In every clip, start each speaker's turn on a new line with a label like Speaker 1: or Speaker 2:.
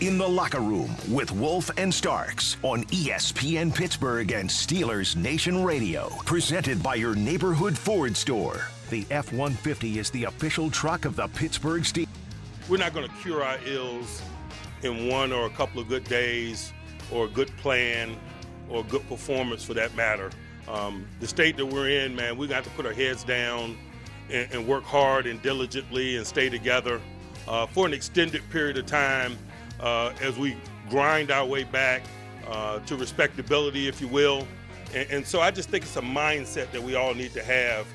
Speaker 1: In the Locker Room with Wolf and Starks on ESPN Pittsburgh and Steelers Nation Radio. Presented by your neighborhood Ford store. The F 150 is the official truck of the Pittsburgh Steelers.
Speaker 2: We're not going to cure our ills in one or a couple of good days or a good plan or a good performance for that matter. Um, the state that we're in, man, we got to put our heads down and, and work hard and diligently and stay together uh, for an extended period of time uh, as we grind our way back uh, to respectability, if you will. And, and, so I just think it's a mindset that we all need to have,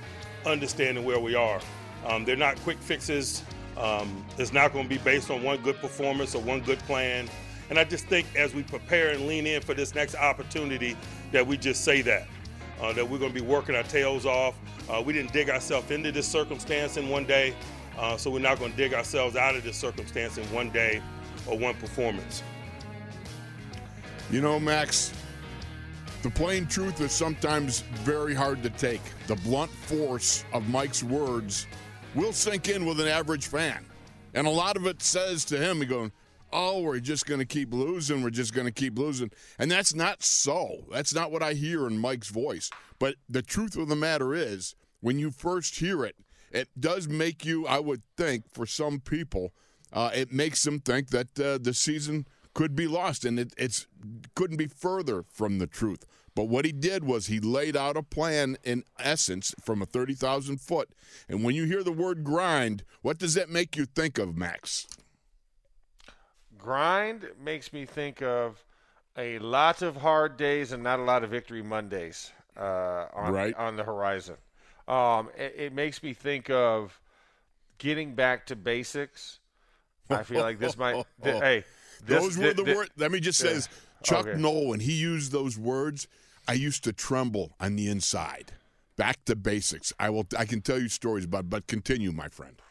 Speaker 2: understanding where we are. Um, they're not quick fixes. Um, it's not going to be based on one good performance or one good plan. And I just think as we prepare and lean in for this next opportunity, that we just say that. Uh, that we're going to be working our tails off. Uh, we didn't dig ourselves into this circumstance in one day. Uh, so we're not going to dig ourselves out of this circumstance in one day or one performance.
Speaker 3: You know, Max, the plain truth is sometimes very hard to take. The blunt force of Mike's words will sink in with an average fan. And a lot of it says to him, he going, Oh, we're just going to keep losing. We're just going to keep losing. And that's not so. That's not what I hear in Mike's voice. But the truth of the matter is, when you first hear it, it does make you, I would think, for some people, uh, it makes them think that uh, the season could be lost, and it it's couldn't be further from the truth. But what he did was he laid out a plan, in essence, from a thirty thousand foot. And when you hear the word grind, what does that make you think of, Max?
Speaker 4: Grind makes me think of a lot of hard days and not a lot of victory Mondays uh, on
Speaker 3: Right.
Speaker 4: on the horizon. Um, it, it makes me think of getting back to basics. I feel like this might. th- hey, this,
Speaker 3: those were the words. Let me just say this. Chuck
Speaker 4: Okay.
Speaker 3: Noll, when he used those words, I used to tremble on the inside. Back to basics. I will. I can tell you stories about, but continue, my friend.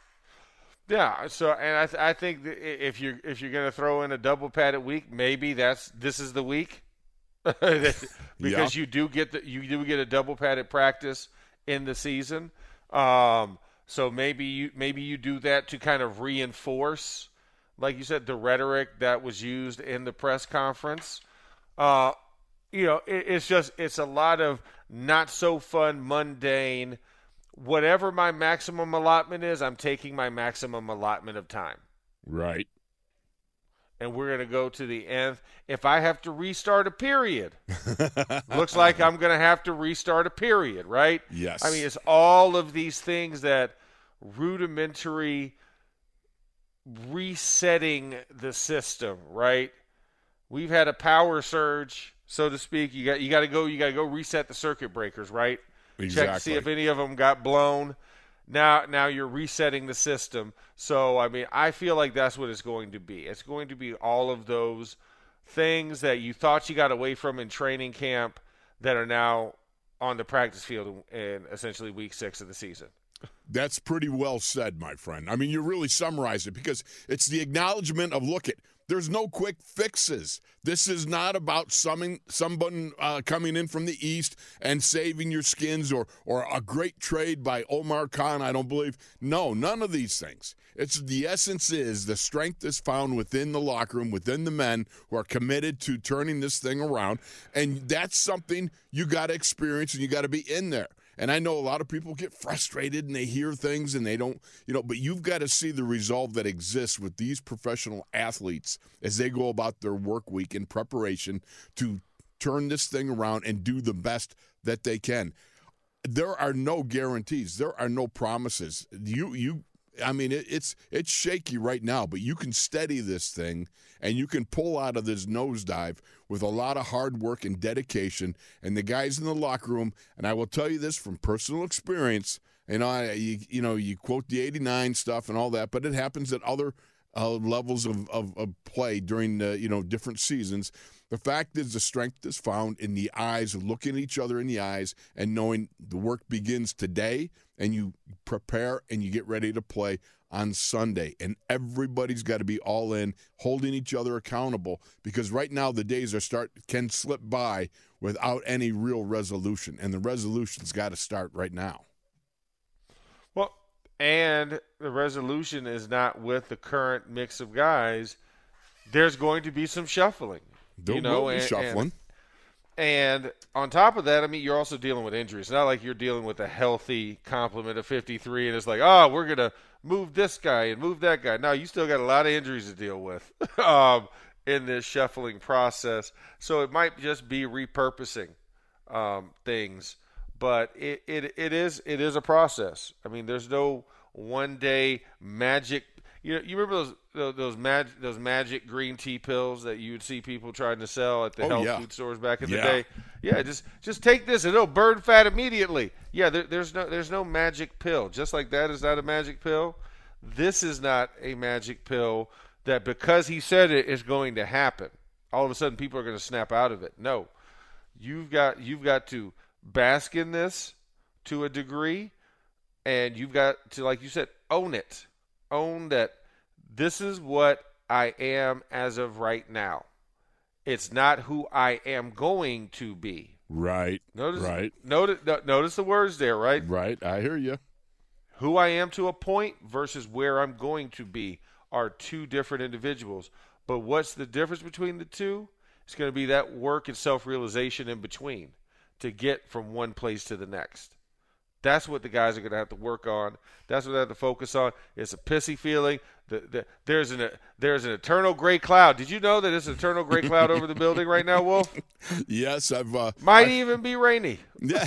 Speaker 4: Yeah. So, and I, th- I think if you're if you're going to throw in a double padded week, maybe that's this is the week because
Speaker 3: Yeah.
Speaker 4: you do get the you do get a double padded practice in the season. Um, so maybe you maybe you do that to kind of reinforce, like you said, the rhetoric that was used in the press conference. Uh, you know, it, it's just it's a lot of not so fun, mundane. Whatever my maximum allotment is, I'm taking my maximum allotment of time,
Speaker 3: Right.
Speaker 4: And we're going to go to the nth. If I have to restart a period, looks like I'm going to have to restart a period, right?
Speaker 3: Yes.
Speaker 4: I mean, it's all of these things that rudimentary resetting the system, right? We've had a power surge, so to speak. You got you got to go. You got to go reset the circuit breakers, right? Exactly. Check to see if any of them got blown. Now, now you're resetting the system. So, I mean, I feel like that's what it's going to be. It's going to be all of those things that you thought you got away from in training camp that are now on the practice field in essentially week six of the season.
Speaker 3: That's pretty well said, my friend. I mean, you really summarized it because it's the acknowledgement of look it, There's no quick fixes. This is not about someone, someone uh, coming in from the east and saving your skins or or a great trade by Omar Khan. I don't believe. No, none of these things. It's the essence is the strength is found within the locker room, within the men who are committed to turning this thing around, and that's something you got to experience and you got to be in there. And I know a lot of people get frustrated and they hear things and they don't, you know, but you've got to see the resolve that exists with these professional athletes as they go about their work week in preparation to turn this thing around and do the best that they can. There are no guarantees. There are no promises. You you I mean, it, it's it's shaky right now, but you can steady this thing and you can pull out of this nosedive with a lot of hard work and dedication. And the guys in the locker room, and I will tell you this from personal experience. Know, I, you, you know, you quote the '89 stuff and all that, but it happens at other uh, levels of, of, of play during the you know different seasons. The fact is, the strength is found in the eyes, looking each other in the eyes, and knowing the work begins today, and you prepare and you get ready to play on Sunday. And everybody's got to be all in, holding each other accountable, because right now the days are start can slip by without any real resolution, and the resolution's got to start right now.
Speaker 4: Well, and the resolution is not with the current mix of guys. There's going to be some shuffling.
Speaker 3: There
Speaker 4: you know,
Speaker 3: will be
Speaker 4: and,
Speaker 3: shuffling.
Speaker 4: And, and on top of that, I mean, you're also dealing with injuries. Not like you're dealing with a healthy complement of 53 and it's like, oh, we're going to move this guy and move that guy. No, you still got a lot of injuries to deal with um, in this shuffling process. So it might just be repurposing um, things, but it, it it is it is a process. I mean, there's no one day magic. You you remember those those magic those magic green tea pills that you would see people trying to sell at the
Speaker 3: Oh,
Speaker 4: health
Speaker 3: yeah.
Speaker 4: food stores back in
Speaker 3: Yeah.
Speaker 4: the day. Yeah, just just take this and it'll burn fat immediately. Yeah, there, there's no there's no magic pill. Just like that is not a magic pill. This is not a magic pill that because he said it is going to happen. All of a sudden, people are going to snap out of it. No, you've got you've got to bask in this to a degree, and you've got to, like you said, own it. Own that this is what I am as of right now. It's not who I am going to be.
Speaker 3: Right.
Speaker 4: Notice,
Speaker 3: Right.
Speaker 4: Notice, notice the words there, right?
Speaker 3: Right. I hear you.
Speaker 4: Who I am to a point versus where I'm going to be are two different individuals. But what's the difference between the two? It's going to be that work and self realization in between to get from one place to the next. That's what the guys are going to have to work on. That's what they have to focus on. It's a pissy feeling. The, the, there's an there's an eternal gray cloud. Did you know that there's an eternal gray cloud over the building right now, Wolf?
Speaker 3: Yes, I've uh,
Speaker 4: Might even be rainy.
Speaker 3: Yeah,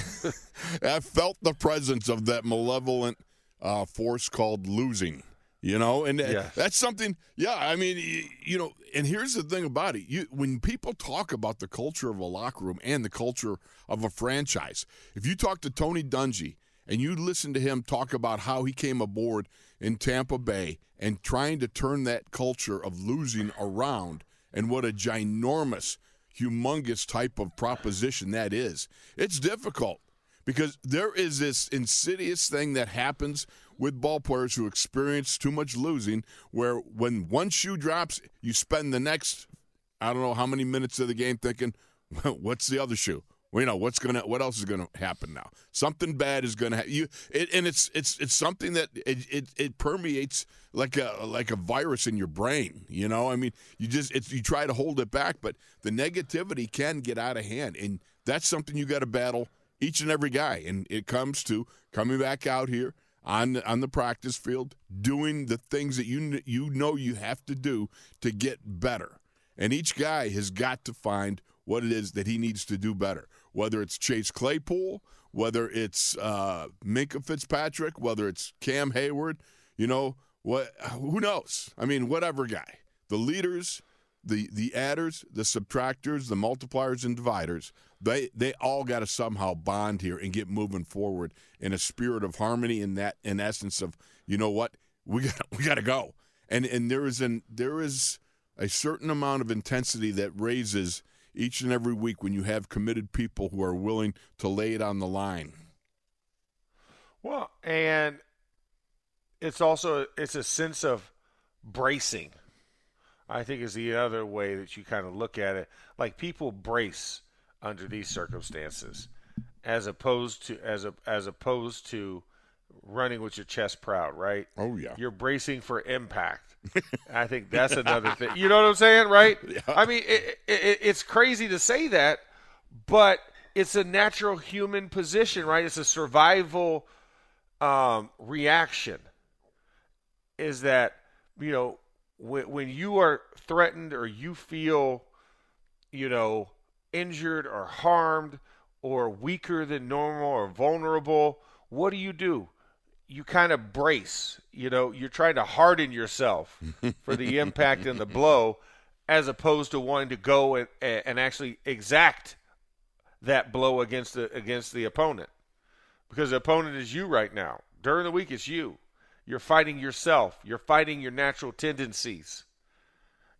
Speaker 3: I felt the presence of that malevolent uh, force called losing. You know, and uh,
Speaker 4: Yes.
Speaker 3: that's something. Yeah, I mean, y- you know, and here's the thing about it: you when people talk about the culture of a locker room and the culture of a franchise, if you talk to Tony Dungy and you listen to him talk about how he came aboard in Tampa Bay and trying to turn that culture of losing around, and what a ginormous, humongous type of proposition that is, it's difficult because there is this insidious thing that happens with ball players who experience too much losing where when one shoe drops you spend the next i don't know how many minutes of the game thinking what's the other shoe well, you know what's gonna what else is gonna happen now. Something bad is gonna happen you it, and it's it's it's something that it, it it permeates like a like a virus in your brain you know? I mean you just it's you try to hold it back but the negativity can get out of hand and that's something you got to battle each and every guy and it comes to coming back out here on on the practice field doing the things that you you know you have to do to get better. And each guy has got to find what it is that he needs to do better. Whether it's Chase Claypool whether it's uh, Minkah Fitzpatrick whether it's Cam Heyward you know what who knows? I mean whatever guy. The leaders the the adders, the subtractors, the multipliers and dividers, they they all got to somehow bond here and get moving forward in a spirit of harmony in that in essence of you know what? We got we got to go. And and there is an there is a certain amount of intensity that raises each and every week when you have committed people who are willing to lay it on the line.
Speaker 4: Well, and it's also it's a sense of bracing. I think is the other way that you kind of look at it. Like people brace under these circumstances, as opposed to as a, as opposed to running with your chest proud, right?
Speaker 3: Oh, yeah.
Speaker 4: You're bracing for impact. I think that's another thing. You know what I'm saying, right?
Speaker 3: Yeah.
Speaker 4: I mean, it, it, it's crazy to say that, but it's a natural human position, right? It's a survival um, reaction. Is that you know when when you are threatened or you feel you know injured or harmed or weaker than normal or vulnerable, what do you do? You kind of brace. You know, you're trying to harden yourself for the impact and the blow, as opposed to wanting to go and, and actually exact that blow against the against the opponent because the opponent is you right now. During the week, it's you. You're fighting yourself. You're fighting your natural tendencies.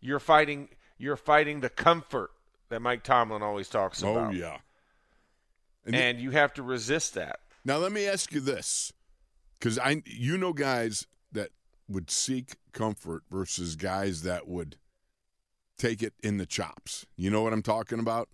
Speaker 4: You're fighting. You're fighting the comfort that Mike Tomlin always talks
Speaker 3: Oh
Speaker 4: about.
Speaker 3: yeah.
Speaker 4: and you have to resist that.
Speaker 3: Now let me ask you this, because I you know guys that would seek comfort versus guys that would take it in the chops. You know what I'm talking about?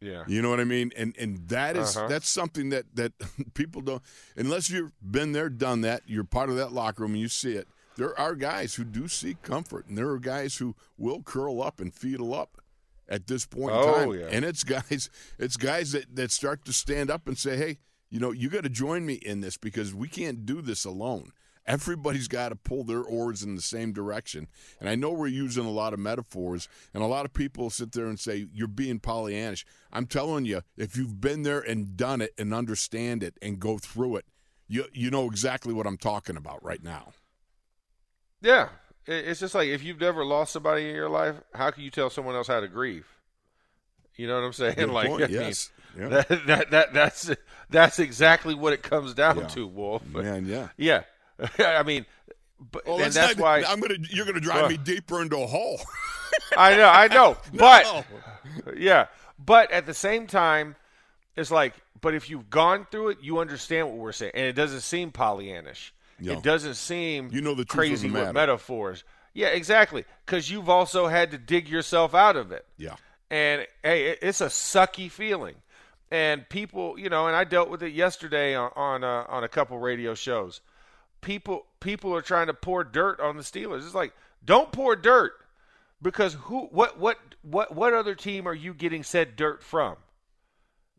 Speaker 4: Yeah.
Speaker 3: You know what I mean? And and that is-
Speaker 4: Uh-huh.
Speaker 3: that's something that that people don't unless you've been there, done that, you're part of that locker room and you see it. There are guys who do seek comfort, and there are guys who will curl up and fetal up at this point in
Speaker 4: Oh,
Speaker 3: time.
Speaker 4: yeah.
Speaker 3: And it's guys, it's guys that, that start to stand up and say, "Hey, you know, you got to join me in this because we can't do this alone." Everybody's got to pull their oars in the same direction. And I know we're using a lot of metaphors, and a lot of people sit there and say, You're being Pollyannish. I'm telling you, if you've been there and done it and understand it and go through it, you, you know exactly what I'm talking about right now.
Speaker 4: Yeah. It's just like if you've never lost somebody in your life, how can you tell someone else how to grieve? You know what I'm saying?
Speaker 3: Good
Speaker 4: like,
Speaker 3: point,
Speaker 4: I mean,
Speaker 3: yes. Yeah.
Speaker 4: that, that, that, that's that's exactly what it comes down
Speaker 3: Yeah.
Speaker 4: to, Wolf.
Speaker 3: Man, yeah.
Speaker 4: Yeah. I mean, but
Speaker 3: Well,
Speaker 4: and that's
Speaker 3: not-
Speaker 4: why
Speaker 3: I'm gonna. You're gonna drive
Speaker 4: Well.
Speaker 3: me uh. deeper into a hole.
Speaker 4: I know, I know, but
Speaker 3: No.
Speaker 4: yeah, but at the same time, it's like, but if you've gone through it, you understand what we're saying, and it doesn't seem Pollyannish.
Speaker 3: No.
Speaker 4: It doesn't seem
Speaker 3: You know the
Speaker 4: crazy
Speaker 3: the
Speaker 4: with metaphors. Yeah, exactly, because you've also had to dig yourself out of it.
Speaker 3: yeah.
Speaker 4: And hey, it- it's a sucky feeling. And people, you know, and I dealt with it yesterday on on, uh, on a couple radio shows. People people are trying to pour dirt on the Steelers. It's like, don't pour dirt because who what what what what other team are you getting said dirt from?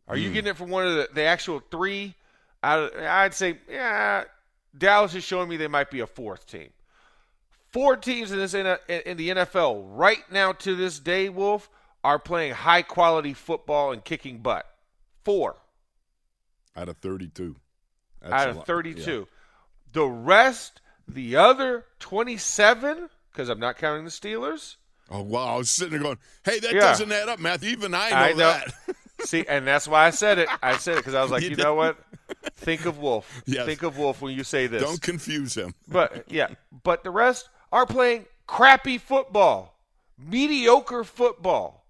Speaker 4: Are you getting it from one of the, the actual three out of I'd say, yeah, Dallas is showing me they might be a fourth team. Four teams in this in, in the NFL right now to this day, Wolf, are playing high quality football and kicking butt. Four
Speaker 3: Out of 32. That's
Speaker 4: out of
Speaker 3: lot.
Speaker 4: 32. The rest, the other 27, because I'm not counting the Steelers.
Speaker 3: Oh wow! I was sitting there going, "Hey, that
Speaker 4: Yeah.
Speaker 3: doesn't add up, Matthew. Even I know,
Speaker 4: I know.
Speaker 3: that."
Speaker 4: See, and that's why I said it. I said it because I was like,
Speaker 3: You
Speaker 4: you, know what? Think of Wolf.
Speaker 3: Yes.
Speaker 4: Think of Wolf when you say this.
Speaker 3: Don't confuse him.
Speaker 4: But yeah, but the rest are playing crappy football, mediocre football.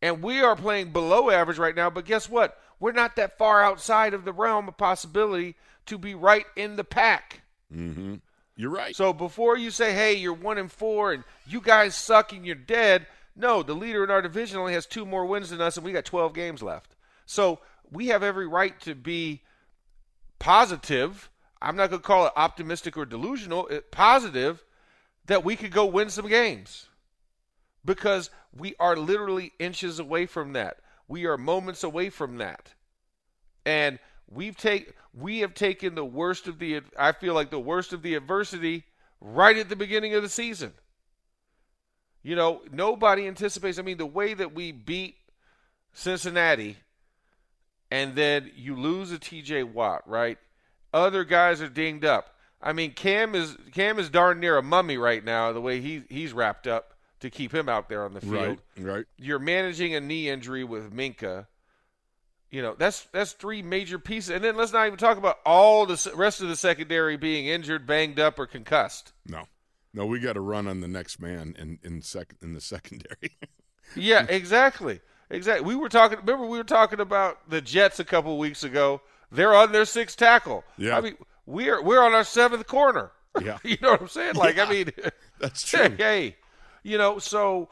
Speaker 4: And we are playing below average right now, but guess what? We're not that far outside of the realm of possibility to be right in the pack. Mm-hmm.
Speaker 3: You're right.
Speaker 4: So before you say, "Hey, you're 1 and 4 and you guys suck and you're dead," no, the leader in our division only has two more wins than us and we got 12 games left. So, we have every right to be positive. I'm not going to call it optimistic or delusional, it, positive that we could go win some games. Because we are literally inches away from that. We are moments away from that. And we've take we have taken the worst of the I feel like the worst of the adversity right at the beginning of the season. You know, nobody anticipates I mean the way that we beat Cincinnati and then you lose a TJ Watt, right? Other guys are dinged up. I mean, Cam is Cam is darn near a mummy right now the way he he's wrapped up to keep him out there on the field
Speaker 3: right, right.
Speaker 4: you're managing a knee injury with Minkah. You know, that's that's three major pieces. And then let's not even talk about all the rest of the secondary being injured, banged up, or concussed.
Speaker 3: No, no, we got to run on the next man in in sec in the secondary.
Speaker 4: Yeah, exactly. Exactly. We were talking remember we were talking about the Jets a couple weeks ago. They're on their sixth tackle.
Speaker 3: Yeah.
Speaker 4: I mean, we're we're on our seventh corner.
Speaker 3: Yeah.
Speaker 4: you know what I'm saying? Like, I mean
Speaker 3: That's true.
Speaker 4: hey, You know, so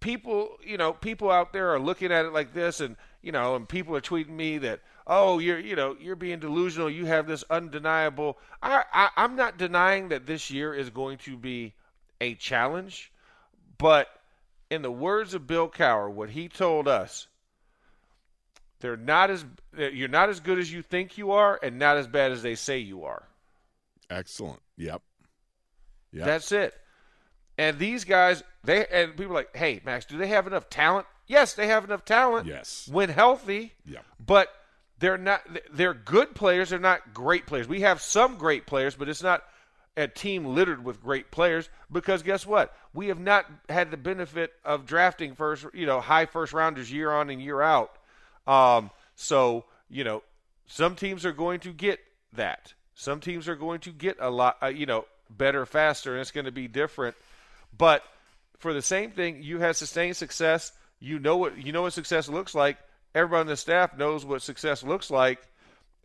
Speaker 4: people, you know, people out there are looking at it like this, and you know, and people are tweeting me that, oh, you're, you know, you're being delusional. You have this undeniable. I, I I'm not denying that this year is going to be a challenge, but in the words of Bill Cowher, what he told us, they're not as you're not as good as you think you are, and not as bad as they say you are.
Speaker 3: Excellent. Yep.
Speaker 4: Yep. That's it. And these guys, they and people are like, hey, Max, do they have enough talent? Yes, they have enough talent.
Speaker 3: Yes.
Speaker 4: When healthy.
Speaker 3: Yep.
Speaker 4: But they're not. They're good players. They're not great players. We have some great players, but it's not a team littered with great players because guess what? We have not had the benefit of drafting first, you know, high first rounders year on and year out. Um, so you know, some teams are going to get that. Some teams are going to get a lot, uh, you know, better faster, and it's going to be different. But for the same thing, you have sustained success. You know what you know what success looks like. Everyone on the staff knows what success looks like,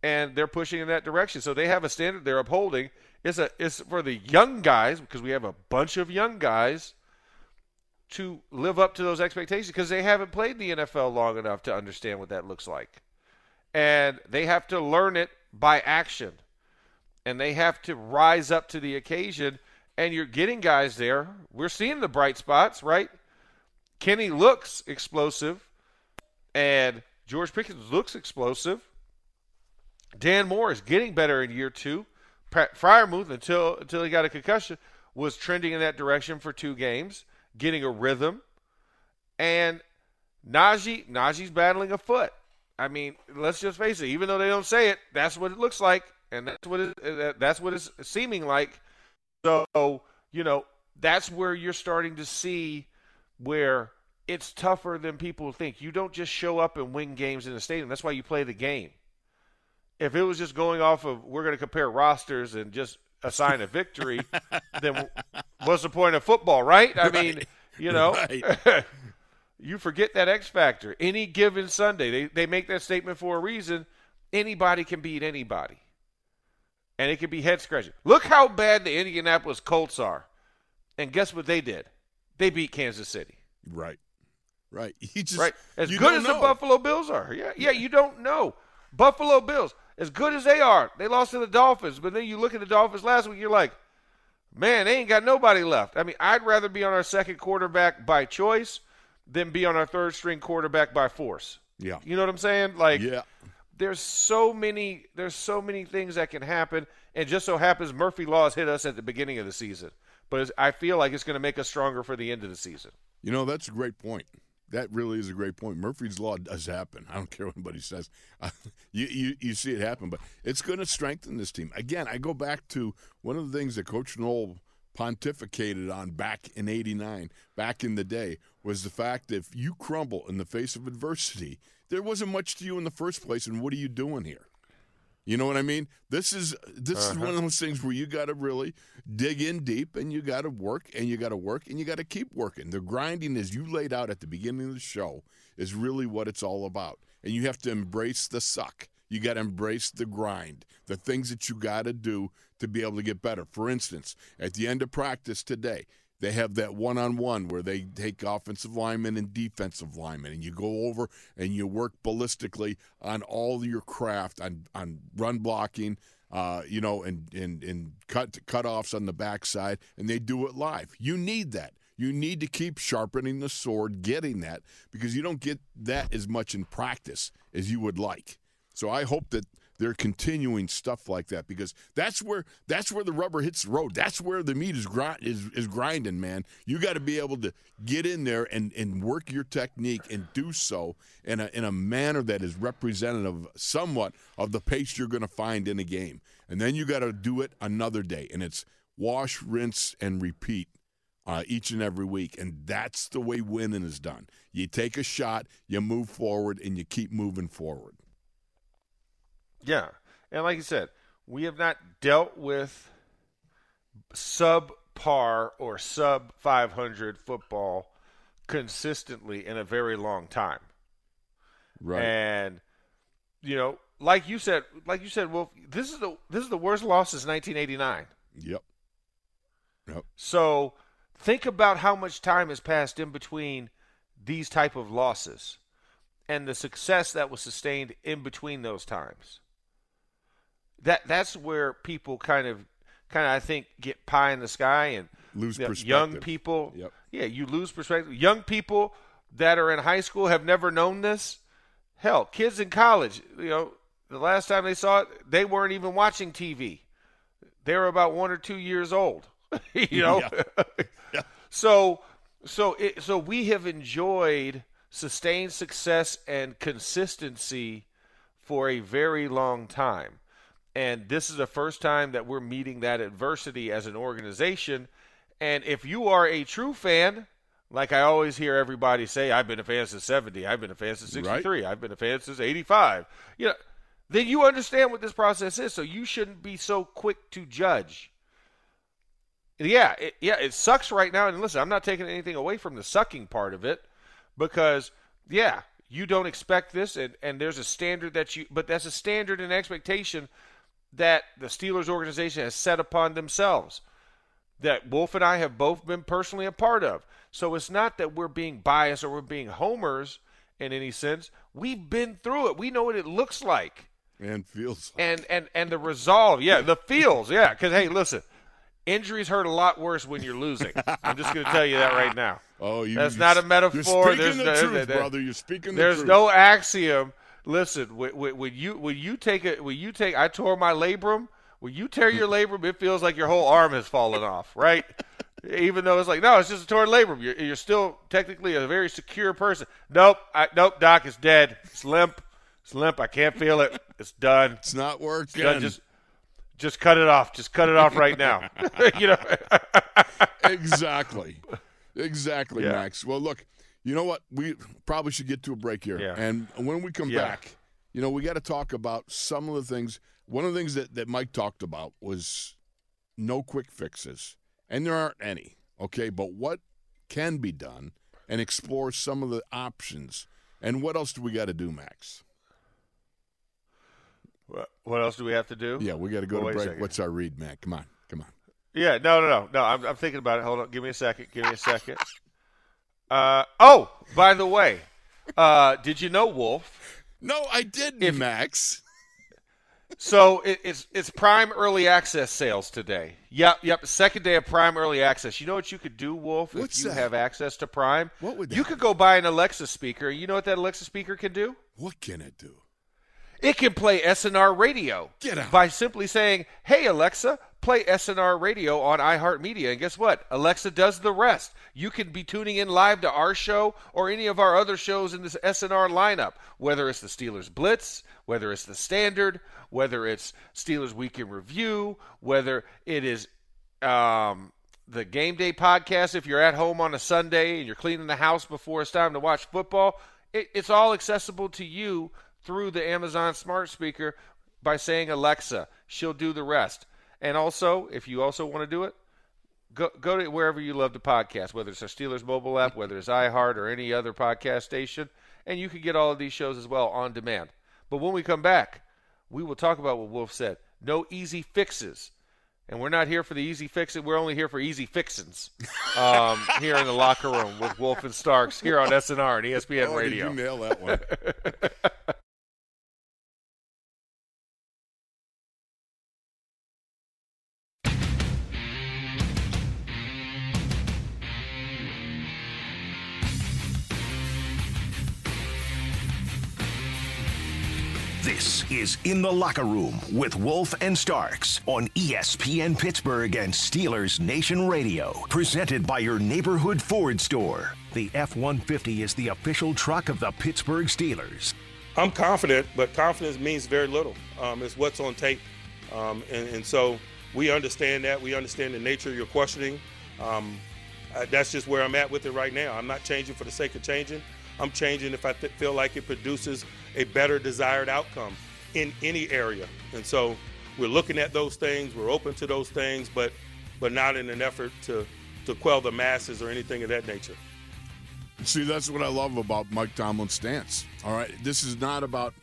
Speaker 4: and they're pushing in that direction. So they have a standard they're upholding. It's a it's for the young guys because we have a bunch of young guys to live up to those expectations because they haven't played the NFL long enough to understand what that looks like. And they have to learn it by action. And they have to rise up to the occasion. And you're getting guys there. We're seeing the bright spots, right? Kenny looks explosive. And George Pickens looks explosive. Dan Moore is getting better in year two. Freiermuth, until until he got a concussion, was trending in that direction for two games getting a rhythm. And Najee, Najee's battling a foot. I mean, let's just face it. Even though they don't say it, that's what it looks like, and that's what it, that's what it's seeming like. So you know, that's where you're starting to see where it's tougher than people think. You don't just show up and win games in the stadium. That's why you play the game. If it was just going off of we're going to compare rosters and just assign a victory, then what's the point of football, right? I right. mean, you know, right. you forget that X factor. Any given Sunday, they, they make that statement for a reason. Anybody can beat anybody. And it could be head scratching. Look how bad the Indianapolis Colts are. And guess what they did? They beat Kansas City.
Speaker 3: Right. Right. You just,
Speaker 4: right. As good as know. the Buffalo Bills are. Yeah, yeah, you don't know. Buffalo Bills as good as they are, they lost to the Dolphins. But then you look at the Dolphins last week, you're like, man, they ain't got nobody left. I mean, I'd rather be on our second quarterback by choice than be on our third string quarterback by force.
Speaker 3: Yeah.
Speaker 4: You know what I'm saying? Like,
Speaker 3: yeah.
Speaker 4: There's so many. There's so many things that can happen, and just so happens Murphy Laws hit us at the beginning of the season. But I feel like it's going to make us stronger for the end of the season.
Speaker 3: You know, that's a great point. That really is a great point. Murphy's law does happen. I don't care what anybody says. You, you you see it happen, but it's going to strengthen this team. Again, I go back to one of the things that Coach Noll pontificated on back in '89, back in the day, was the fact that if you crumble in the face of adversity, there wasn't much to you in the first place, and what are you doing here? You know what I mean? This is this uh-huh. is one of those things where you got to really dig in deep and you got to work and you got to work and you got to keep working. The grinding as you laid out at the beginning of the show is really what it's all about. And you have to embrace the suck. You got to embrace the grind, the things that you got to do to be able to get better. For instance, at the end of practice today, they have that one on one where they take offensive linemen and defensive linemen, and you go over and you work ballistically on all your craft on, on run blocking, uh, you know, and, and, and cut cutoffs on the backside, and they do it live. You need that. You need to keep sharpening the sword, getting that, because you don't get that as much in practice as you would like. So I hope that they're continuing stuff like that because that's where that's where the rubber hits the road. That's where the meat is grind is, is grinding, man. You got to be able to get in there and, and work your technique and do so in a in a manner that is representative somewhat of the pace you're going to find in a game. And then you got to do it another day, and it's wash, rinse, and repeat. Uh, each and every week. And that's the way winning is done. You take a shot, you move forward, and you keep moving forward.
Speaker 4: Yeah. And like you said, we have not dealt with subpar or sub 500 football consistently in a very long time.
Speaker 3: Right.
Speaker 4: And you know, like you said, like you said, well, this is the this is the worst loss since 1989.
Speaker 3: Yep. Yep.
Speaker 4: So think about how much time has passed in between these type of losses and the success that was sustained in between those times. That that's where people kind of kind of I think get pie in the sky and
Speaker 3: Lose
Speaker 4: you know,
Speaker 3: perspective.
Speaker 4: young people.
Speaker 3: Yep.
Speaker 4: Yeah, you lose perspective. Young people that are in high school have never known this. Hell, kids in college, you know, the last time they saw it, they weren't even watching TV. They were about one or two years old. you know,
Speaker 3: Yeah.
Speaker 4: so so it, so we have enjoyed sustained success and consistency for a very long time. And this is the first time that we're meeting that adversity as an organization. And if you are a true fan, like I always hear everybody say, I've been a fan since 70, I've been a fan since 63, I've been a fan since 85, you know, then you understand what this process is. So you shouldn't be so quick to judge. Yeah, it, yeah, it sucks right now. And listen, I'm not taking anything away from the sucking part of it because, yeah, you don't expect this, and, and there's a standard that you, but that's a standard and expectation that the Steelers organization has set upon themselves that Wolf and I have both been personally a part of. So it's not that we're being biased or we're being homers in any sense. We've been through it. We know what it looks like
Speaker 3: And feels.
Speaker 4: and and and the resolve, yeah, the feels, yeah. Because hey, listen, injuries hurt a lot worse when you're losing. I'm just going to tell you that right now.
Speaker 3: Oh, you.
Speaker 4: That's
Speaker 3: you-
Speaker 4: not a metaphor.
Speaker 3: You're speaking
Speaker 4: There's
Speaker 3: the
Speaker 4: no-
Speaker 3: truth,
Speaker 4: there-
Speaker 3: brother. You're speaking the truth.
Speaker 4: There's
Speaker 3: truth.
Speaker 4: no axiom. Listen, when, when you when you take it when you take I tore my labrum. When you tear your labrum, it feels like your whole arm has fallen off, right? Even though it's like, no, it's just a torn labrum. You're, you're still technically a very secure person. Nope, I, nope, doc, it's dead. It's limp. It's limp. I can't feel it. It's done.
Speaker 3: It's not working.
Speaker 4: Done. Just, just cut it off. Just cut it off right now. you know.
Speaker 3: exactly. Exactly,
Speaker 4: Yeah.
Speaker 3: Max. Well, look, you know what? We probably should get to a break here.
Speaker 4: Yeah.
Speaker 3: And when we come
Speaker 4: Yeah.
Speaker 3: back, you know, we got to talk about some of the things. One of the things that, that Mike talked about was no quick fixes. And there aren't any, okay? But what can be done and explore some of the options. And what else do we got to do, Max?
Speaker 4: What- What else do we have to do?
Speaker 3: Yeah, we got to go to break. What's our read, Mac? Come on. Come on.
Speaker 4: Yeah, no, no, no, no. I'm, I'm thinking about it. Hold on. Give me a second. Give me a second. Uh, oh, by the way, uh, did you know, Wolf?
Speaker 3: No, I didn't,
Speaker 4: If-
Speaker 3: Max.
Speaker 4: So it, it's it's Prime Early Access sales today. Yep, yep. Second day of Prime Early Access. You know what you could do, Wolf,
Speaker 3: What's
Speaker 4: if you
Speaker 3: that?
Speaker 4: have access to Prime?
Speaker 3: What would
Speaker 4: you could go buy an Alexa speaker. You know what that Alexa speaker can do?
Speaker 3: What can it do?
Speaker 4: It can play SNR radio.
Speaker 3: Get out.
Speaker 4: By simply saying, hey, Alexa, play SNR radio on iHeartMedia. And guess what? Alexa does the rest. You can be tuning in live to our show or any of our other shows in this SNR lineup, whether it's the Steelers Blitz, whether it's the Standard, whether it's Steelers Week in Review, whether it is um, the game day podcast if you're at home on a Sunday and you're cleaning the house before it's time to watch football. It, it's all accessible to you through the Amazon smart speaker by saying Alexa. She'll do the rest. And also, if you also want to do it, go go to wherever you love to podcast, whether it's our Steelers mobile app, whether it's iHeart or any other podcast station, and you can get all of these shows as well on demand. But when we come back, we will talk about what Wolf said. No easy fixes. And we're not here for the easy fix it. We're only here for easy fixins. Um, here in the locker room with Wolf and Starks here on SNR and ESPN
Speaker 3: oh,
Speaker 4: Radio.
Speaker 3: You nail that one?
Speaker 1: In the Locker Room with Wolf and Starks on ESPN Pittsburgh and Steelers Nation Radio. Presented by your neighborhood Ford store. The F 150 is the official truck of the Pittsburgh Steelers.
Speaker 2: I'm confident, but confidence means very little. Um, it's what's on tape. Um, and, and so we understand that. We understand the nature of your questioning. Um, uh, that's just where I'm at with it right now. I'm not changing for the sake of changing. I'm changing if I th- feel like it produces a better desired outcome in any area. And so we're looking at those things. We're open to those things, but but not in an effort to to quell the masses or anything of that nature.
Speaker 3: See, that's what I love about Mike Tomlin's stance. All right, this is not about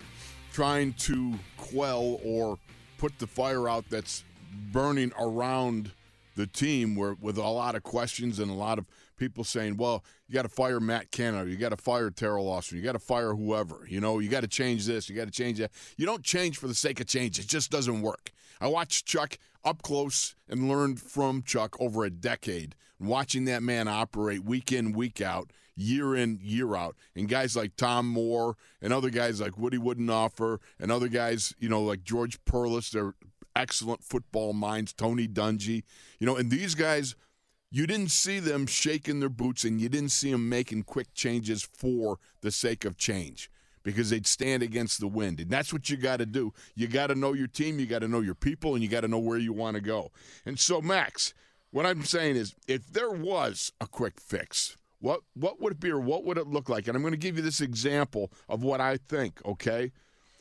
Speaker 3: trying to quell or put the fire out that's burning around the team where with a lot of questions and a lot of people saying, "Well, you got to fire Matt Canada, you got to fire Teryl Austin, you got to fire whoever, you know, you got to change this, you got to change that." You don't change for the sake of change; it just doesn't work. I watched Chuck up close and learned from Chuck over a decade, watching that man operate week in, week out, year in, year out. And guys like Tom Moore and other guys like Woody Widenhofer and other guys, you know, like George Perles, they're excellent football minds, Tony Dungy, you know, and these guys – you didn't see them shaking their boots and you didn't see them making quick changes for the sake of change because they'd stand against the wind. And that's what you got to do. You got to know your team, you got to know your people, and you got to know where you want to go. And so, Max, what I'm saying is if there was a quick fix, what what would it be or what would it look like? And I'm going to give you this example of what I think, okay?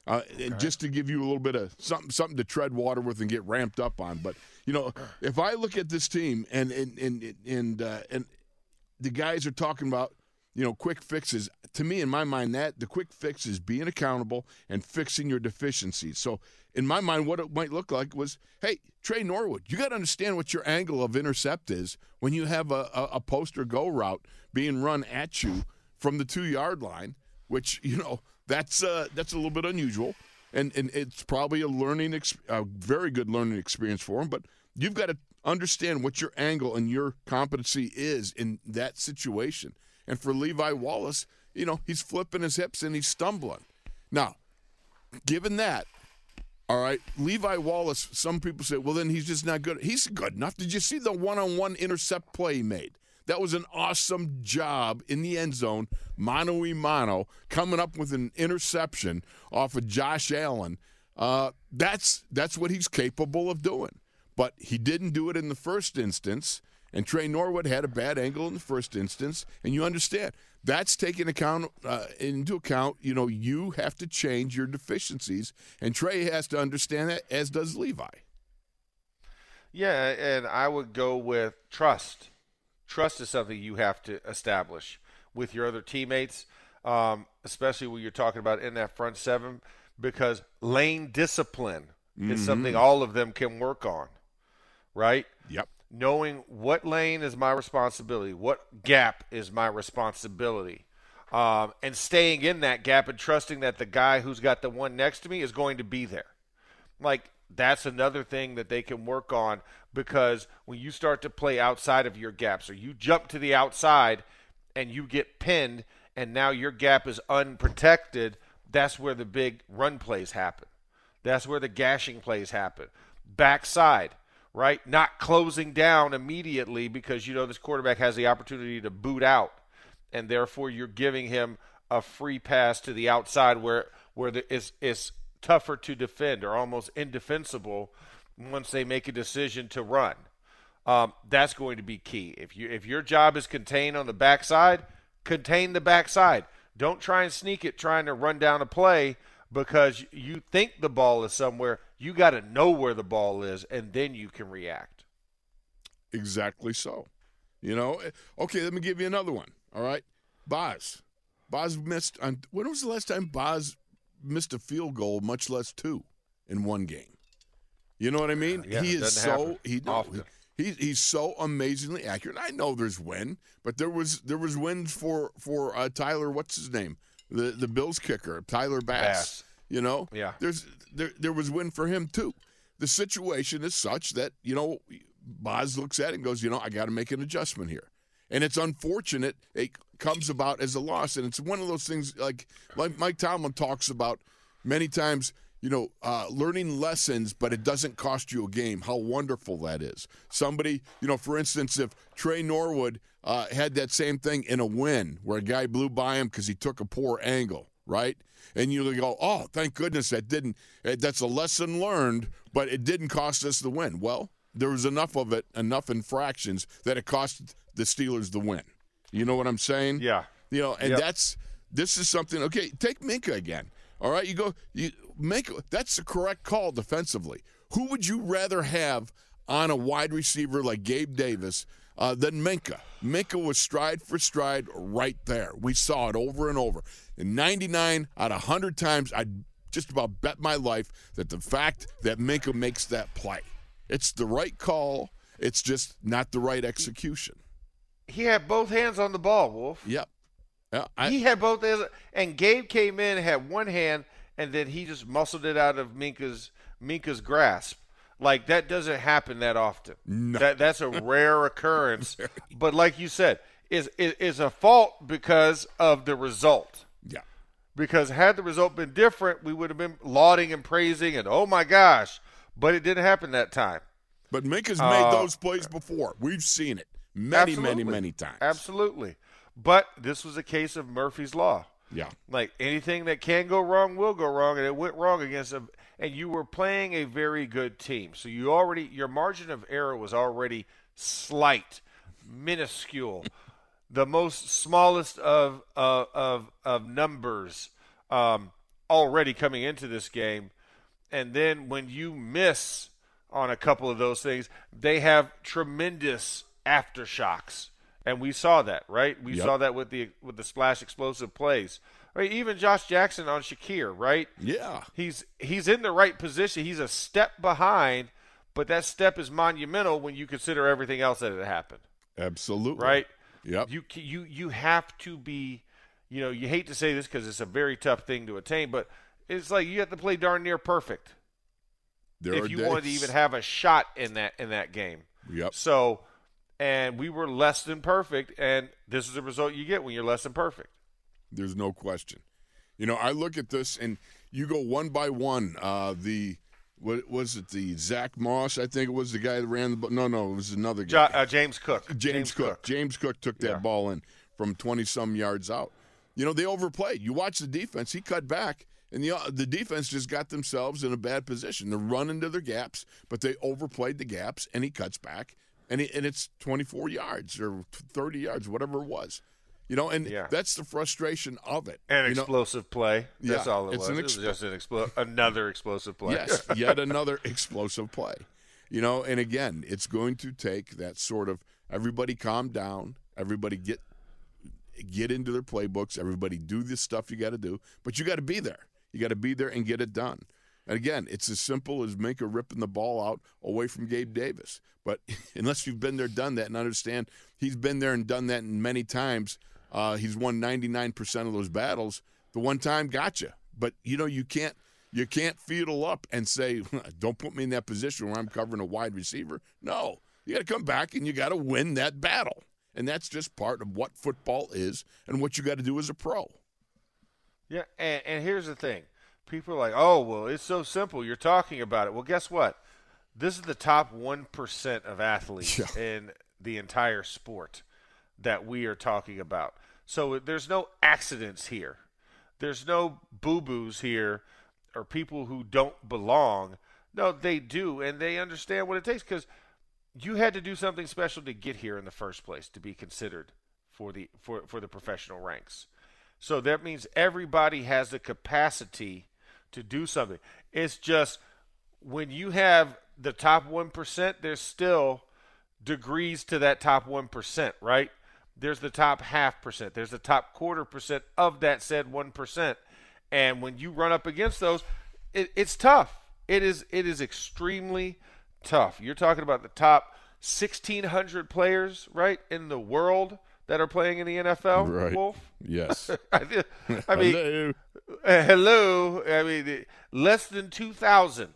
Speaker 3: Uh, okay. Just to give you a little bit of something something to tread water with and get ramped up on. But you know, if I look at this team and and and and uh, and the guys are talking about you know quick fixes, to me in my mind that the quick fix is being accountable and fixing your deficiencies. So in my mind, what it might look like was, hey, Tre Norwood, you got to understand what your angle of intercept is when you have a, a, a post or go route being run at you from the two yard line, which you know that's uh, that's a little bit unusual, and and it's probably a learning, ex- a very good learning experience for him. But you've got to understand what your angle and your competency is in that situation. And for Levi Wallace, you know, he's flipping his hips and he's stumbling. Now, given that, all right, Levi Wallace, some people say, well, then he's just not good. He's good enough. Did you see the one on one intercept play he made? That was an awesome job in the end zone, mano a mano, coming up with an interception off of Josh Allen. Uh, that's that's what he's capable of doing. But he didn't do it in the first instance, and Tre Norwood had a bad angle in the first instance, and you understand that's taken account uh, into account. You know, you have to change your deficiencies, and Tre has to understand that, as does Levi.
Speaker 4: Yeah, and I would go with trust. Trust is something you have to establish with your other teammates, um, especially when you're talking about in that front seven, because lane discipline mm-hmm. is something all of them can work on, right?
Speaker 3: Yep.
Speaker 4: Knowing what lane is my responsibility, what gap is my responsibility, um, and staying in that gap and trusting that the guy who's got the one next to me is going to be there. Like that's another thing that they can work on because when you start to play outside of your gaps or you jump to the outside and you get pinned and now your gap is unprotected, that's where the big run plays happen. That's where the gashing plays happen. Backside, right? Not closing down immediately because you know this quarterback has the opportunity to boot out and therefore you're giving him a free pass to the outside where where the, is is tougher to defend or almost indefensible once they make a decision to run. Um, that's going to be key. If you if your job is contained on the backside, contain the backside. Don't try and sneak it trying to run down a play because you think the ball is somewhere. You got to know where the ball is, and then you can react.
Speaker 3: Exactly so. You know, eh, okay. Let me give you another one. All right, Boz. Boz missed on. When was the last time Boz missed a field goal, much less two, in one game. You know what I mean?
Speaker 4: Yeah,
Speaker 3: he is so he, he he's so amazingly accurate. I know there's win, but there was there was wins for for uh, Tyler. What's his name? The the Bills kicker, Tyler Bass. Bass. You know,
Speaker 4: yeah.
Speaker 3: There's there there was win for him too. The situation is such that you know Boz looks at it and goes, you know, I got to make an adjustment here and it's unfortunate it comes about as a loss. And it's one of those things like like Mike Tomlin talks about many times. You know, uh, learning lessons, but it doesn't cost you a game. How wonderful that is. Somebody, you know, for instance, if Tre Norwood uh, had that same thing in a win where a guy blew by him because he took a poor angle, right? And you go, oh, thank goodness that didn't. Eh, that's a lesson learned, but it didn't cost us the win. Well, there was enough of it, enough infractions that it cost the Steelers the win. You know what I'm saying?
Speaker 4: Yeah.
Speaker 3: You know, and yep. that's this is something. Okay, take Minkah again. All right, you go. You Minkah. That's the correct call defensively. Who would you rather have on a wide receiver like Gabe Davis uh, than Minkah? Minkah was stride for stride right there. We saw it over and over. And 99 out of 100 times, I'd just about bet my life that the fact that Minkah makes that play, it's the right call It's just not the right execution.
Speaker 4: He had both hands on the ball, Wolf.
Speaker 3: Yep. Yeah, I,
Speaker 4: he had both hands, and Gabe came in had one hand, and then he just muscled it out of Minkah's Minkah's grasp. Like that doesn't happen that often.
Speaker 3: No.
Speaker 4: That that's a rare occurrence. but like you said, is is a fault because of the result.
Speaker 3: yeah.
Speaker 4: Because had the result been different, we would have been lauding and praising and oh my gosh. But it didn't happen that time.
Speaker 3: But Mink has made
Speaker 4: Uh,
Speaker 3: those plays before. We've seen it many, many,
Speaker 4: Absolutely.
Speaker 3: many times.
Speaker 4: Absolutely. But this was a case of Murphy's Law.
Speaker 3: Yeah.
Speaker 4: Like anything that can go wrong will go wrong, and it went wrong against a. And you were playing a very good team, so you already your margin of error was already slight, minuscule, the most smallest of of of, of numbers um, already coming into this game, and then when you miss on a couple of those things, they have tremendous aftershocks, and we saw that, right? We
Speaker 3: Yep.
Speaker 4: saw that with the with the splash explosive plays. Right, even Josh Jackson on Shakir, right?
Speaker 3: Yeah.
Speaker 4: He's he's in the right position. He's a step behind, but that step is monumental when you consider everything else that had happened,
Speaker 3: Absolutely.
Speaker 4: right?
Speaker 3: Yep.
Speaker 4: You you you have to be, you know, you hate to say this because it's a very tough thing to attain, but it's like you have to play darn near perfect
Speaker 3: there
Speaker 4: if you wanted to even have a shot in that in that game.
Speaker 3: Yep.
Speaker 4: So, and we were less than perfect, and this is the result you get when you're less than perfect.
Speaker 3: There's no question. You know, I look at this and you go one by one. Uh, the what was it? The Zach Moss, I think it was the guy that ran the. ball. No, no, it was another
Speaker 4: Jo-
Speaker 3: guy.
Speaker 4: uh, James Cook.
Speaker 3: James, Cook. James Cook took that
Speaker 4: Yeah.
Speaker 3: ball in from 20 some yards out. You know, they overplayed. You watch the defense, he cut back, and the, uh, the defense just got themselves in a bad position. They're running to their gaps, but they overplayed the gaps, and he cuts back, and, he, and it's 24 yards or 30 yards, whatever it was. You know, and
Speaker 4: Yeah.
Speaker 3: that's the frustration of it.
Speaker 4: An
Speaker 3: you know,
Speaker 4: explosive play. That's
Speaker 3: Yeah,
Speaker 4: all it
Speaker 3: it's
Speaker 4: was.
Speaker 3: an
Speaker 4: it was just an explo- another explosive play.
Speaker 3: Yes, yet another explosive play. You know, and again, it's going to take that sort of everybody calm down, everybody get get into their playbooks, everybody do the stuff you got to do, but you got to be there. You got to be there and get it done. And again, it's as simple as Minkah ripping the ball out away from Gabe Davis. But unless you've been there, done that, and understand he's been there and done that many times, uh, he's won 99% of those battles. The one time gotcha. But, you know, you can't you can't feedle up and say, don't put me in that position where I'm covering a wide receiver. No, you got to come back and you got to win that battle. And that's just part of what football is and what you got to do as a pro.
Speaker 4: Yeah, and, and here's the thing. People are like, oh, well, it's so simple. You're talking about it. Well, guess what? This is the top 1% of athletes
Speaker 3: Yeah.
Speaker 4: in the entire sport that we are talking about. So there's no accidents here. There's no boo boos here or people who don't belong. No, they do, and they understand what it takes because you had to do something special to get here in the first place to be considered for the for, for the professional ranks. So that means everybody has the capacity to do something. It's just when you have the top 1%, there's still degrees to that top 1%, right? There's the top half percent, there's the top quarter percent of that said 1%. And when you run up against those, it, it's tough. It is it is extremely tough. You're talking about the top 1600 players, right, in the world that are playing in the NFL,
Speaker 3: Right.
Speaker 4: Wolf.
Speaker 3: Yes.
Speaker 4: I, mean,
Speaker 3: Hello.
Speaker 4: uh, hello. I mean, less than 2,000.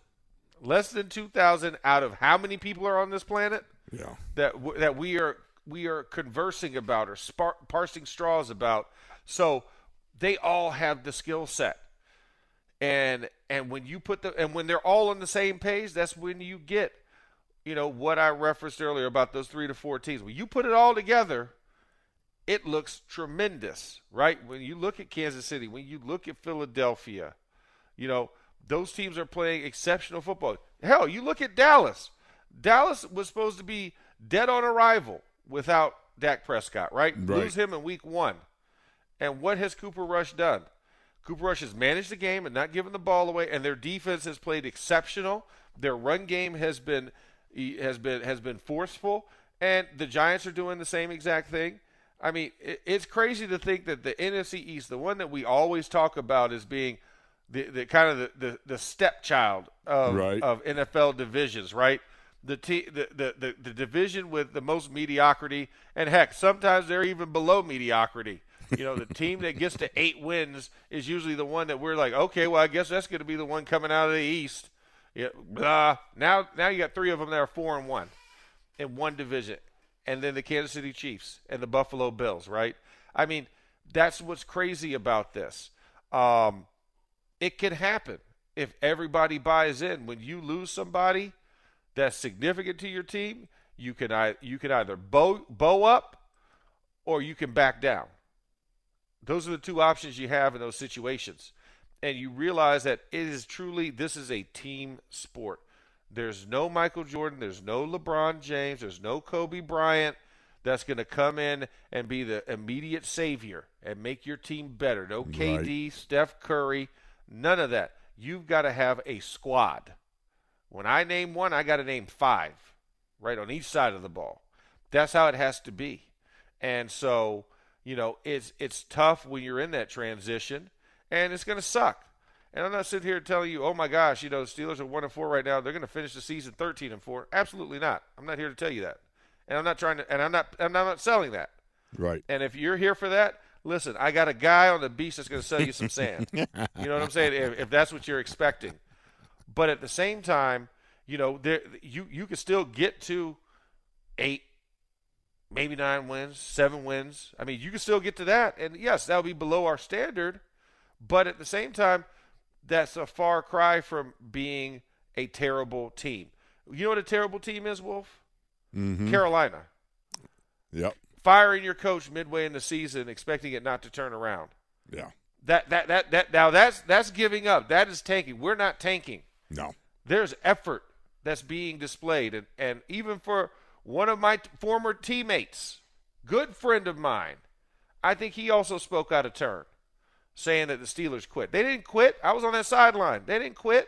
Speaker 4: Less than 2,000 out of how many people are on this planet
Speaker 3: Yeah.
Speaker 4: that w- that we are we are conversing about or spar- parsing straws about. So they all have the skill set. And and when you put the and when they're all on the same page, that's when you get you know what I referenced earlier about those 3 to 4 teams. When you put it all together, it looks tremendous, right? When you look at Kansas City, when you look at Philadelphia, you know, those teams are playing exceptional football. Hell, you look at Dallas. Dallas was supposed to be dead on arrival without Dak Prescott, right?
Speaker 3: Right.
Speaker 4: Lose him in week one. And what has Cooper Rush done? Cooper Rush has managed the game and not given the ball away, and their defense has played exceptional. Their run game has been has been has been forceful, and the Giants are doing the same exact thing. I mean, it's crazy to think that the NFC East, the one that we always talk about as being the, the kind of the, the, the stepchild of,
Speaker 3: Right.
Speaker 4: of NFL divisions, right? the, te- the, the, the, the division with the most mediocrity, and heck, sometimes they're even below mediocrity. You know, the team that gets to eight wins is usually the one that we're like, okay, well, I guess that's going to be the one coming out of the East. Yeah, blah. Now, now you got three of them that are four and one in one division, and then the Kansas City Chiefs and the Buffalo Bills. Right? I mean, that's what's crazy about this. Um, it can happen if everybody buys in. When you lose somebody that's significant to your team, you can you can either bow bow up or you can back down. Those are the two options you have in those situations. And you realize that it is truly this is a team sport. There's no Michael Jordan, there's no LeBron James, there's no Kobe Bryant that's going to come in and be the immediate savior and make your team better. No KD, right. Steph Curry, none of that. You've got to have a squad. When I name one, I got to name five, right on each side of the ball. That's how it has to be. And so, you know, it's it's tough when you're in that transition, and it's going to suck. And I'm not sitting here telling you, oh my gosh, you know, the Steelers are one and four right now. They're going to finish the season 13 and four. Absolutely not. I'm not here to tell you that and I'm not trying to, and I'm not, I'm not selling that.
Speaker 3: Right.
Speaker 4: And if you're here for that, listen, I got a guy on the beach that's going to sell you some sand. you know what I'm saying? If, if, that's what you're expecting. But at the same time, you know, there you you can still get to eight, maybe nine wins, seven wins. I mean, you can still get to that, and yes, that would be below our standard. But at the same time, that's a far cry from being a terrible team. You know what a terrible team is, Wolf?
Speaker 3: mm-hmm.
Speaker 4: Carolina.
Speaker 3: Yep.
Speaker 4: Firing your coach midway in the season, expecting it not to turn around.
Speaker 3: Yeah.
Speaker 4: That that that that now that's that's giving up. That is tanking. We're not tanking.
Speaker 3: No.
Speaker 4: There's effort that's being displayed, and and even for one of my t- former teammates, good friend of mine, I think he also spoke out of turn, saying that the Steelers quit. They didn't quit. I was on that sideline. They didn't quit.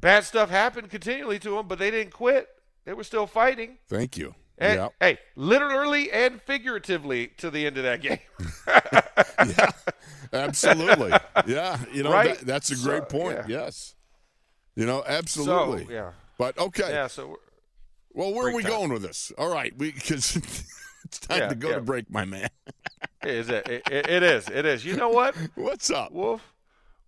Speaker 4: Bad stuff happened continually to them, but they didn't quit. They were still fighting.
Speaker 3: Thank you.
Speaker 4: And,
Speaker 3: yep.
Speaker 4: Hey, literally and figuratively to the end of that game.
Speaker 3: yeah, absolutely. Yeah, you know
Speaker 4: right?
Speaker 3: that, that's a great
Speaker 4: so,
Speaker 3: point.
Speaker 4: Yeah.
Speaker 3: Yes, you know absolutely.
Speaker 4: So, yeah.
Speaker 3: But okay.
Speaker 4: Yeah. So.
Speaker 3: Well, where are we time. going with this? All right, because it's time
Speaker 4: yeah,
Speaker 3: to go
Speaker 4: yeah.
Speaker 3: to break, my man.
Speaker 4: is it, it? It is. It is. You know what?
Speaker 3: What's up,
Speaker 4: Wolf?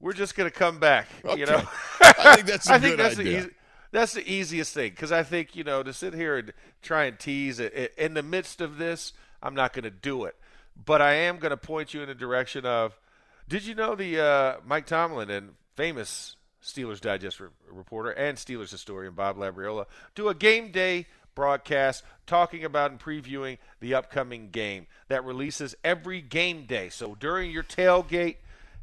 Speaker 4: We're just gonna come back.
Speaker 3: Okay.
Speaker 4: You know.
Speaker 3: I think that's a
Speaker 4: I
Speaker 3: good
Speaker 4: think that's
Speaker 3: idea.
Speaker 4: The easy, that's the easiest thing because I think you know to sit here and try and tease it in the midst of this, I'm not going to do it. But I am going to point you in the direction of, did you know the uh, Mike Tomlin and famous Steelers Digest re- reporter and Steelers historian Bob Labriola do a game day broadcast talking about and previewing the upcoming game that releases every game day. So during your tailgate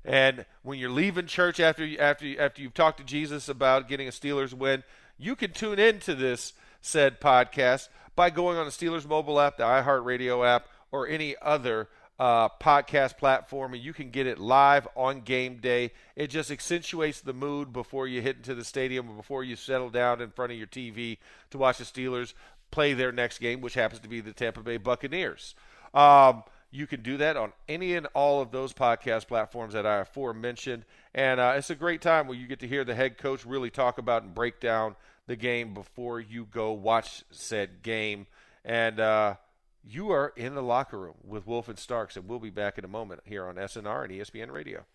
Speaker 4: and when you're leaving church after you, after you, after you've talked to Jesus about getting a Steelers win, you can tune into this said podcast by going on the Steelers mobile app, the iHeartRadio app, or any other uh, podcast platform, and you can get it live on game day. It just accentuates the mood before you hit into the stadium or before you settle down in front of your TV to watch the Steelers play their next game, which happens to be the Tampa Bay Buccaneers. Um, you can do that on any and all of those podcast platforms that I aforementioned. And uh, it's a great time where you get to hear the head coach really talk about and break down the game before you go watch said game. And uh, you are in the locker room with Wolf and Starks, and we'll be back in a moment here on SNR and ESPN Radio.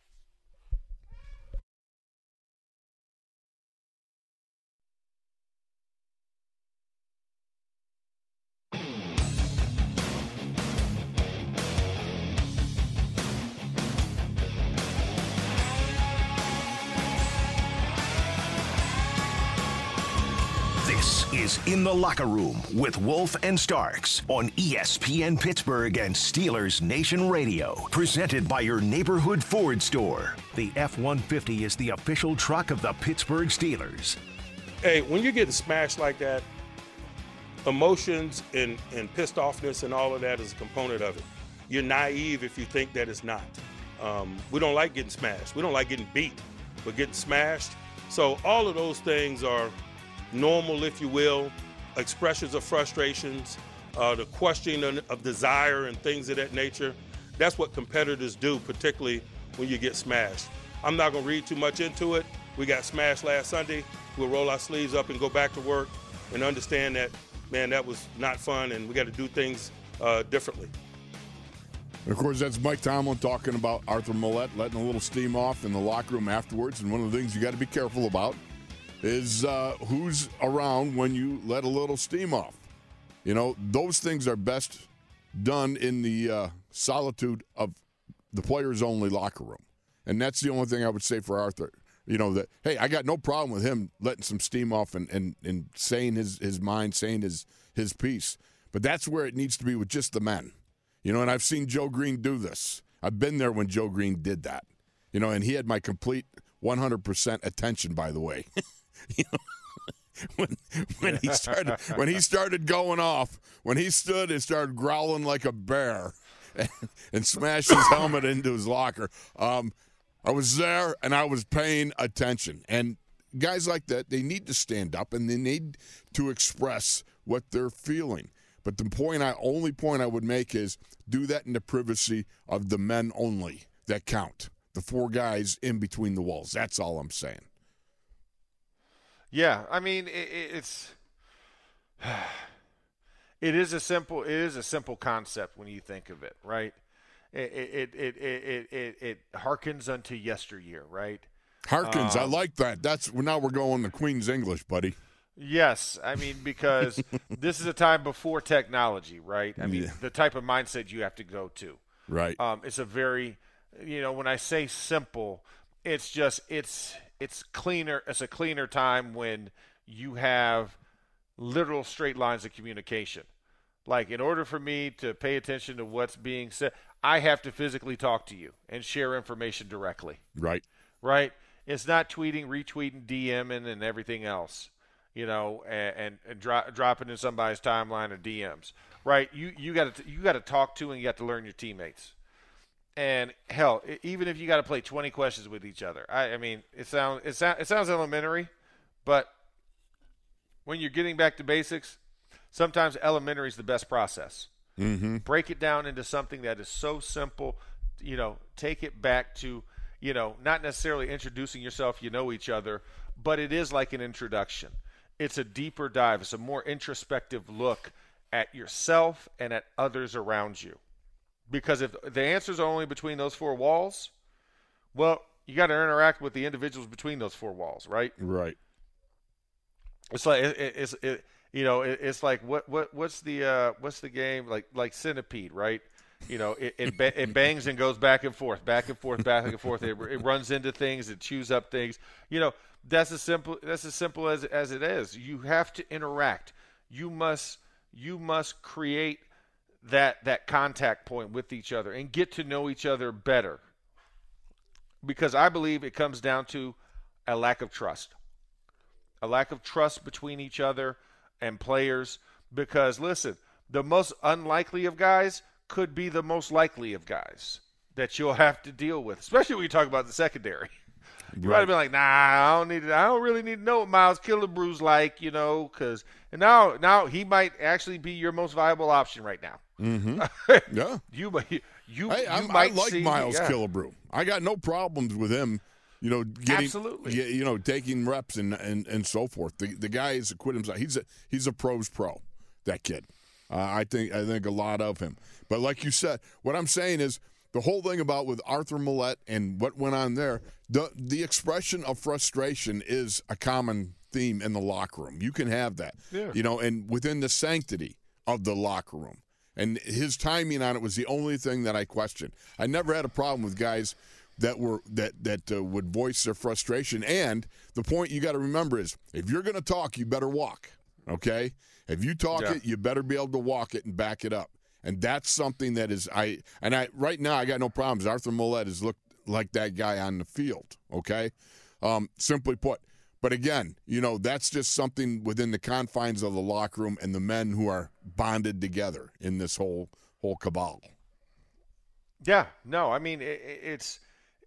Speaker 1: The Locker Room with Wolf and Starks on ESPN Pittsburgh and Steelers Nation Radio. Presented by your neighborhood Ford store. The F 150 is the official truck of the Pittsburgh Steelers.
Speaker 2: Hey, when you're getting smashed like that, emotions and, and pissed offness and all of that is a component of it. You're naive if you think that it's not. Um, we don't like getting smashed. We don't like getting beat, but getting smashed. So all of those things are normal, if you will, expressions of frustrations, uh, the questioning of desire and things of that nature. That's what competitors do, particularly when you get smashed. I'm not going to read too much into it. We got smashed last Sunday. We'll roll our sleeves up and go back to work. and understand that, man, that was not fun, and we got to do things uh, differently.
Speaker 3: And of course, that's Mike Tomlin talking about Arthur Maulet letting a little steam off in the locker room afterwards. And one of the things you got to be careful about is uh, who's around when you let a little steam off. You know, those things are best done in the uh, solitude of the players only locker room. And that's the only thing I would say for Arthur. You know, that, hey, I got no problem with him letting some steam off and, and, and saying his, his mind, saying his, his piece. But that's where it needs to be with just the men. You know, and I've seen Joe Greene do this. I've been there when Joe Greene did that. You know, and he had my complete 100% attention, by the way. you know, when when he started when he started going off, when he stood and started growling like a bear, and, and smashed his helmet into his locker. Um, I was there and I was paying attention. And guys like that, they need to stand up and they need to express what they're feeling. But the point I only point I would make is do that in the privacy of the men only that count. The four guys in between the walls. That's all I'm saying.
Speaker 4: Yeah, I mean it, it's it is a simple it is a simple concept when you think of it, right? It it it it it, it harkens unto yesteryear, right?
Speaker 3: Harkins, um, I like that. That's now we're going to Queen's English, buddy.
Speaker 4: Yes, I mean because this is a time before technology, right? I mean yeah. the type of mindset you have to go to.
Speaker 3: Right.
Speaker 4: Um, it's a very, you know, when I say simple, it's just it's it's cleaner. It's a cleaner time when you have literal straight lines of communication. Like in order for me to pay attention to what's being said, I have to physically talk to you and share information directly.
Speaker 3: Right.
Speaker 4: Right. It's not tweeting, retweeting, DMing, and everything else you know, and, and, and dro- dropping in somebody's timeline or DMs, right? You you got to you got to talk to and you got to learn your teammates. And hell, even if you got to play 20 questions with each other, I, I mean, it sounds it, sound, it sounds elementary, but when you're getting back to basics, sometimes elementary is the best process.
Speaker 3: Mm-hmm.
Speaker 4: Break it down into something that is so simple. You know, take it back to you know not necessarily introducing yourself. You know each other, but it is like an introduction it's a deeper dive. It's a more introspective look at yourself and at others around you. Because if the answers are only between those four walls, well, you got to interact with the individuals between those four walls, right?
Speaker 3: Right.
Speaker 4: It's like it, it's it, you know it, it's like what what what's the uh, what's the game like like centipede, right? You know, it it, it bangs and goes back and forth, back and forth, back and forth. It, it runs into things, it chews up things. You know, that's as simple that's as simple as as it is. You have to interact. You must you must create that that contact point with each other and get to know each other better. Because I believe it comes down to a lack of trust. A lack of trust between each other and players because listen, the most unlikely of guys could be the most likely of guys that you'll have to deal with, especially when you talk about the secondary. You right. might have been like, nah, I don't need I don't really need to know what Miles Killebrew's like, you know, because now now he might actually be your most viable option right now.
Speaker 3: Mm-hmm. yeah,
Speaker 4: you you you,
Speaker 3: hey,
Speaker 4: you might
Speaker 3: I like
Speaker 4: see,
Speaker 3: Miles
Speaker 4: yeah.
Speaker 3: Killebrew. I got no problems with him. You know, getting
Speaker 4: Absolutely.
Speaker 3: you know taking reps and, and, and so forth. The the guy is acquitted himself. He's a he's a pros pro. That kid. Uh, I think I think a lot of him. But like you said, what I'm saying is the whole thing about with Arthur Maulet and what went on there, the the expression of frustration is a common theme in the locker room. You can have that,
Speaker 4: yeah.
Speaker 3: you know, and within the sanctity of the locker room. And his timing on it was the only thing that I questioned. I never had a problem with guys that were that that uh, would voice their frustration. And the point you got to remember is, if you're going to talk, you better walk. Okay, if you talk yeah. it, you better be able to walk it and back it up and that's something that is I and I right now I got no problems. Arthur Maulet has looked like that guy on the field. Okay, um, simply put. But again, you know that's just something within the confines of the locker room and the men who are bonded together in this whole whole cabal.
Speaker 4: Yeah, no, I mean it, it's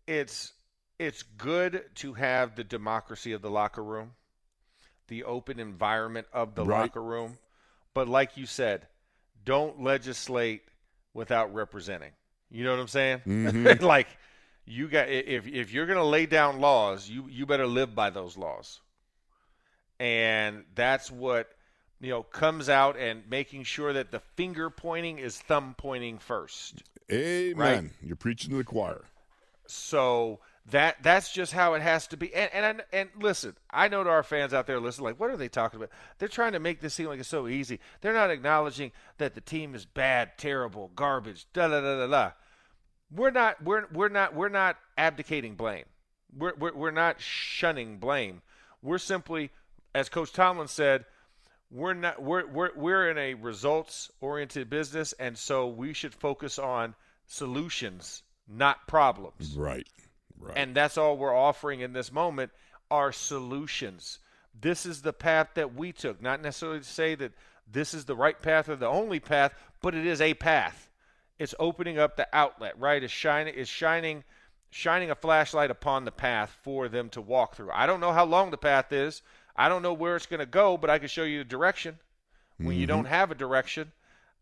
Speaker 4: it's it's good to have the democracy of the locker room, the open environment of the right. locker room. But like you said, don't legislate without representing. You know what I'm saying?
Speaker 3: Mm-hmm.
Speaker 4: like you got if if you're going to lay down laws, you you better live by those laws. And that's what you know, comes out and making sure that the finger pointing is thumb pointing first.
Speaker 3: Amen. Right? You're preaching to the choir.
Speaker 4: So that that's just how it has to be. And and and listen, I know to our fans out there, listen, like what are they talking about? They're trying to make this seem like it's so easy. They're not acknowledging that the team is bad, terrible, garbage, da da da da da. We're not we're we're not we're not abdicating blame. We're we're, we're not shunning blame. We're simply, as Coach Tomlin said, we're not we're we're we're in a results oriented business, and so we should focus on solutions, not problems.
Speaker 3: Right. Right.
Speaker 4: And that's all we're offering in this moment are solutions. This is the path that we took. Not necessarily to say that this is the right path or the only path, but it is a path. It's opening up the outlet, right? It's shining is shining shining a flashlight upon the path for them to walk through. I don't know how long the path is. I don't know where it's going to go, but I can show you the direction. When mm-hmm. you don't have a direction,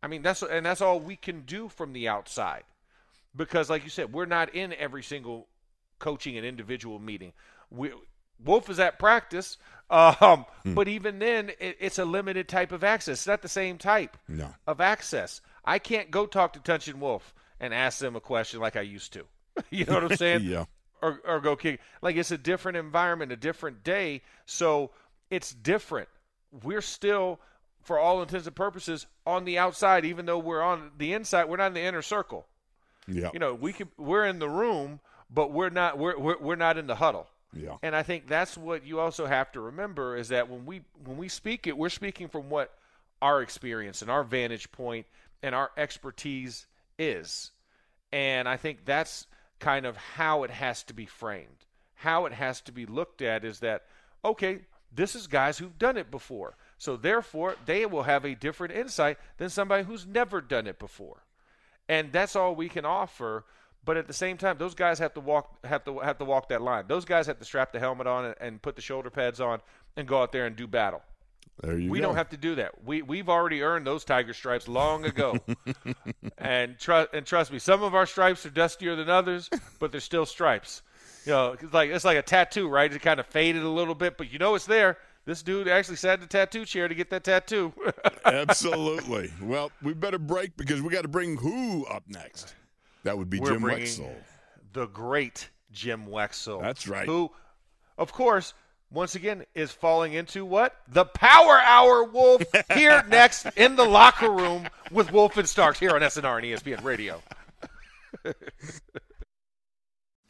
Speaker 4: I mean that's and that's all we can do from the outside. Because like you said, we're not in every single coaching and individual meeting. We, Wolf is at practice, um, hmm. but even then, it, it's a limited type of access. It's not the same type
Speaker 3: no.
Speaker 4: of access. I can't go talk to Tunch and Wolf and ask them a question like I used to. you know what I'm saying?
Speaker 3: yeah.
Speaker 4: Or, or go kick. Like it's a different environment, a different day. So it's different. We're still, for all intents and purposes, on the outside, even though we're on the inside. We're not in the inner circle.
Speaker 3: Yeah.
Speaker 4: You know, we can. We're in the room, but we're not we're, we're, we're not in the huddle.
Speaker 3: Yeah.
Speaker 4: And I think that's what you also have to remember is that when we when we speak it, we're speaking from what our experience and our vantage point and our expertise is. And I think that's kind of how it has to be framed. How it has to be looked at is that okay, this is guys who've done it before. So therefore, they will have a different insight than somebody who's never done it before. And that's all we can offer but at the same time, those guys have to walk have to have to walk that line. Those guys have to strap the helmet on and, and put the shoulder pads on and go out there and do battle.
Speaker 3: There you
Speaker 4: we
Speaker 3: go.
Speaker 4: don't have to do that. We we've already earned those tiger stripes long ago. and trust and trust me, some of our stripes are dustier than others, but they're still stripes. You know, it's like it's like a tattoo, right? It kind of faded a little bit, but you know it's there. This dude actually sat in the tattoo chair to get that tattoo.
Speaker 3: Absolutely. Well, we better break because we got to bring who up next. That would be
Speaker 4: We're
Speaker 3: Jim Wexell.
Speaker 4: The great Jim Wexell.
Speaker 3: That's right.
Speaker 4: Who, of course, once again is falling into what? The Power Hour Wolf here next in the locker room with Wolf and Starks here on SNR and ESPN Radio.